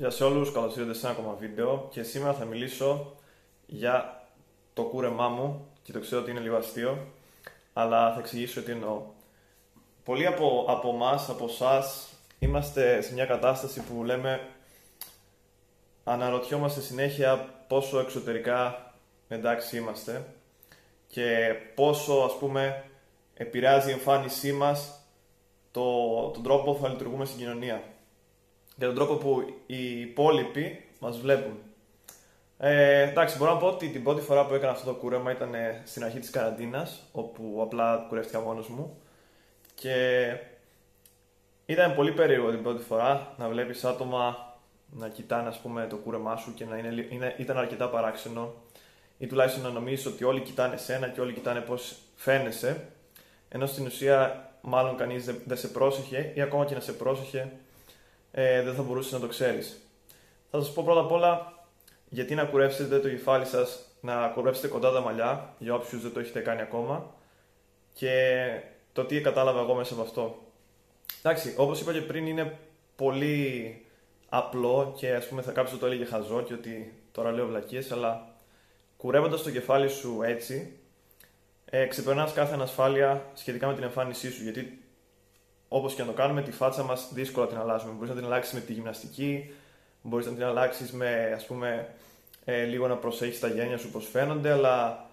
Γεια σε όλους, καλώς ήρθατε σε ένα ακόμα βίντεο και σήμερα θα μιλήσω για το κούρεμά μου και το ξέρω ότι είναι λίγο αστείο αλλά θα εξηγήσω τι εννοώ. Πολλοί από, από εμά, από εσά, είμαστε σε μια κατάσταση που λέμε αναρωτιόμαστε συνέχεια πόσο εξωτερικά εντάξει είμαστε και πόσο ας πούμε επηρεάζει η εμφάνισή μας το, τον τρόπο που θα λειτουργούμε στην κοινωνία για τον τρόπο που οι υπόλοιποι μας βλέπουν. Ε, εντάξει, μπορώ να πω ότι την πρώτη φορά που έκανα αυτό το κούρεμα ήταν στην αρχή της καραντίνας, όπου απλά κουρεύτηκα μόνος μου. Και ήταν πολύ περίεργο την πρώτη φορά να βλέπεις άτομα να κοιτάνε ας πούμε, το κούρεμά σου και να είναι, είναι, ήταν αρκετά παράξενο. Ή τουλάχιστον να νομίζεις ότι όλοι κοιτάνε σένα και όλοι κοιτάνε πώς φαίνεσαι. Ενώ στην ουσία μάλλον κανείς δεν σε πρόσεχε ή ακόμα και να σε πρόσεχε ε, δεν θα μπορούσες να το ξέρεις. Θα σας πω πρώτα απ' όλα γιατί να κουρεύσετε το κεφάλι σας, να κουρεύσετε κοντά τα μαλλιά, για όποιους δεν το έχετε κάνει ακόμα, και το τι κατάλαβα εγώ μέσα από αυτό. Εντάξει, όπως είπα και πριν, είναι πολύ απλό και ας πούμε θα κάποιο το έλεγε χαζό και ότι τώρα λέω βλακίες, αλλά κουρεύοντας το κεφάλι σου έτσι, ε, ξεπερνάς κάθε ανασφάλεια σχετικά με την εμφάνισή σου. Γιατί όπως και να το κάνουμε, τη φάτσα μας δύσκολα την αλλάζουμε. Μπορείς να την αλλάξεις με τη γυμναστική, μπορείς να την αλλάξεις με ας πούμε, ε, λίγο να προσέχεις τα γένια σου πώς φαίνονται, αλλά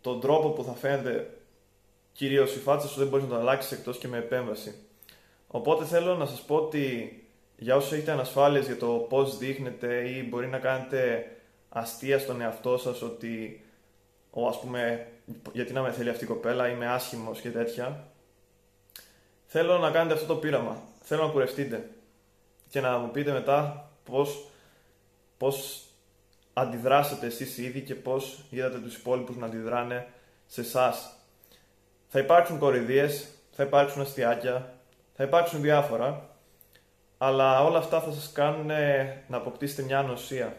τον τρόπο που θα φαίνεται κυρίως η φάτσα σου δεν μπορείς να τον αλλάξεις εκτός και με επέμβαση. Οπότε θέλω να σας πω ότι για όσους έχετε ανασφάλειες για το πώς δείχνετε ή μπορεί να κάνετε αστεία στον εαυτό σας ότι ο, ας πούμε, γιατί να με θέλει αυτή η κοπέλα, είμαι άσχημος και τέτοια, Θέλω να κάνετε αυτό το πείραμα. Θέλω να κουρευτείτε. Και να μου πείτε μετά πώς, πώς αντιδράσετε εσείς ήδη και πώς είδατε τους υπόλοιπους να αντιδράνε σε εσάς. Θα υπάρξουν κορυδίες, θα υπάρξουν αστιάκια, θα υπάρξουν διάφορα, αλλά όλα αυτά θα σας κάνουν να αποκτήσετε μια ανοσία.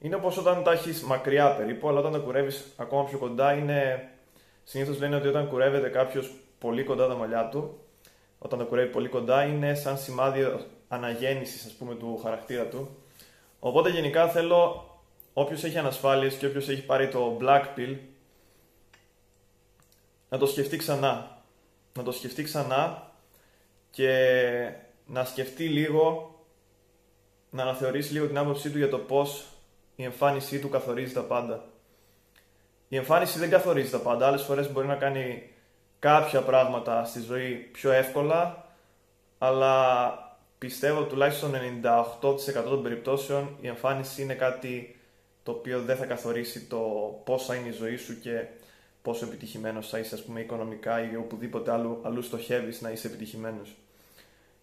Είναι όπως όταν τα έχεις μακριά περίπου, αλλά όταν τα κουρεύεις ακόμα πιο κοντά είναι... Συνήθως λένε ότι όταν κουρεύεται κάποιος πολύ κοντά τα μαλλιά του, όταν τα κουρεύει πολύ κοντά, είναι σαν σημάδι αναγέννησης, ας πούμε, του χαρακτήρα του. Οπότε γενικά θέλω όποιος έχει ανασφάλειες και όποιος έχει πάρει το black pill, να το σκεφτεί ξανά. Να το σκεφτεί ξανά και να σκεφτεί λίγο, να αναθεωρήσει λίγο την άποψή του για το πώς η εμφάνισή του καθορίζει τα πάντα. Η εμφάνιση δεν καθορίζει τα πάντα. Άλλες φορές μπορεί να κάνει κάποια πράγματα στη ζωή πιο εύκολα, αλλά πιστεύω τουλάχιστον 98% των περιπτώσεων η εμφάνιση είναι κάτι το οποίο δεν θα καθορίσει το πώς θα είναι η ζωή σου και πόσο επιτυχημένος θα είσαι, ας πούμε, οικονομικά ή οπουδήποτε αλλού, αλλού στοχεύεις να είσαι επιτυχημένος.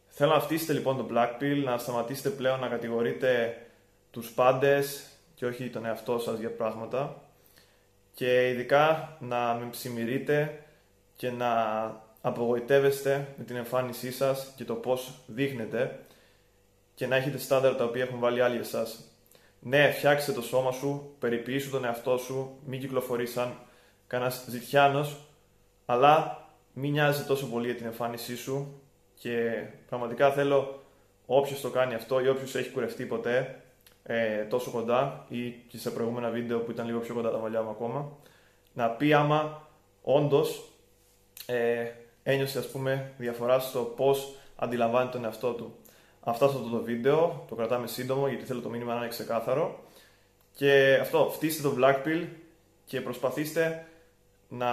Θέλω να φτύσετε λοιπόν το Black Pill, να σταματήσετε πλέον να κατηγορείτε τους πάντες και όχι τον εαυτό σας για πράγματα και ειδικά να με ψημυρείτε και να απογοητεύεστε με την εμφάνισή σας και το πώς δείχνετε και να έχετε στάνταρ τα οποία έχουν βάλει άλλοι εσάς. Ναι, φτιάξτε το σώμα σου, περιποιήσου τον εαυτό σου, μην κυκλοφορείς σαν κανένας ζητιάνος, αλλά μην νοιάζει τόσο πολύ για την εμφάνισή σου και πραγματικά θέλω όποιος το κάνει αυτό ή όποιος έχει κουρευτεί ποτέ ε, τόσο κοντά ή και σε προηγούμενα βίντεο που ήταν λίγο πιο κοντά τα μαλλιά μου ακόμα, να πει άμα όντως ε, ένιωσε ας πούμε διαφορά στο πώς αντιλαμβάνει τον εαυτό του. Αυτά σε αυτό το βίντεο, το κρατάμε σύντομο γιατί θέλω το μήνυμα να είναι ξεκάθαρο. Και αυτό, φτύστε το Blackpill και προσπαθήστε να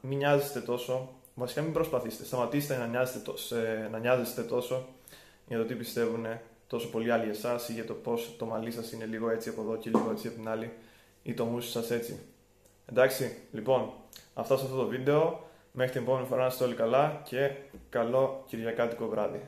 μην νοιάζεστε τόσο. Βασικά μην προσπαθήστε, σταματήστε να νοιάζεστε, τόσο, να νοιάζεστε τόσο για το τι πιστεύουν τόσο πολλοί άλλοι εσάς ή για το πώς το μαλλί σας είναι λίγο έτσι από εδώ και λίγο έτσι από την άλλη ή το μουσι σας έτσι. Εντάξει, λοιπόν, αυτά σε αυτό το βίντεο. Μέχρι την επόμενη φορά να είστε όλοι καλά και καλό Κυριακάτικο βράδυ.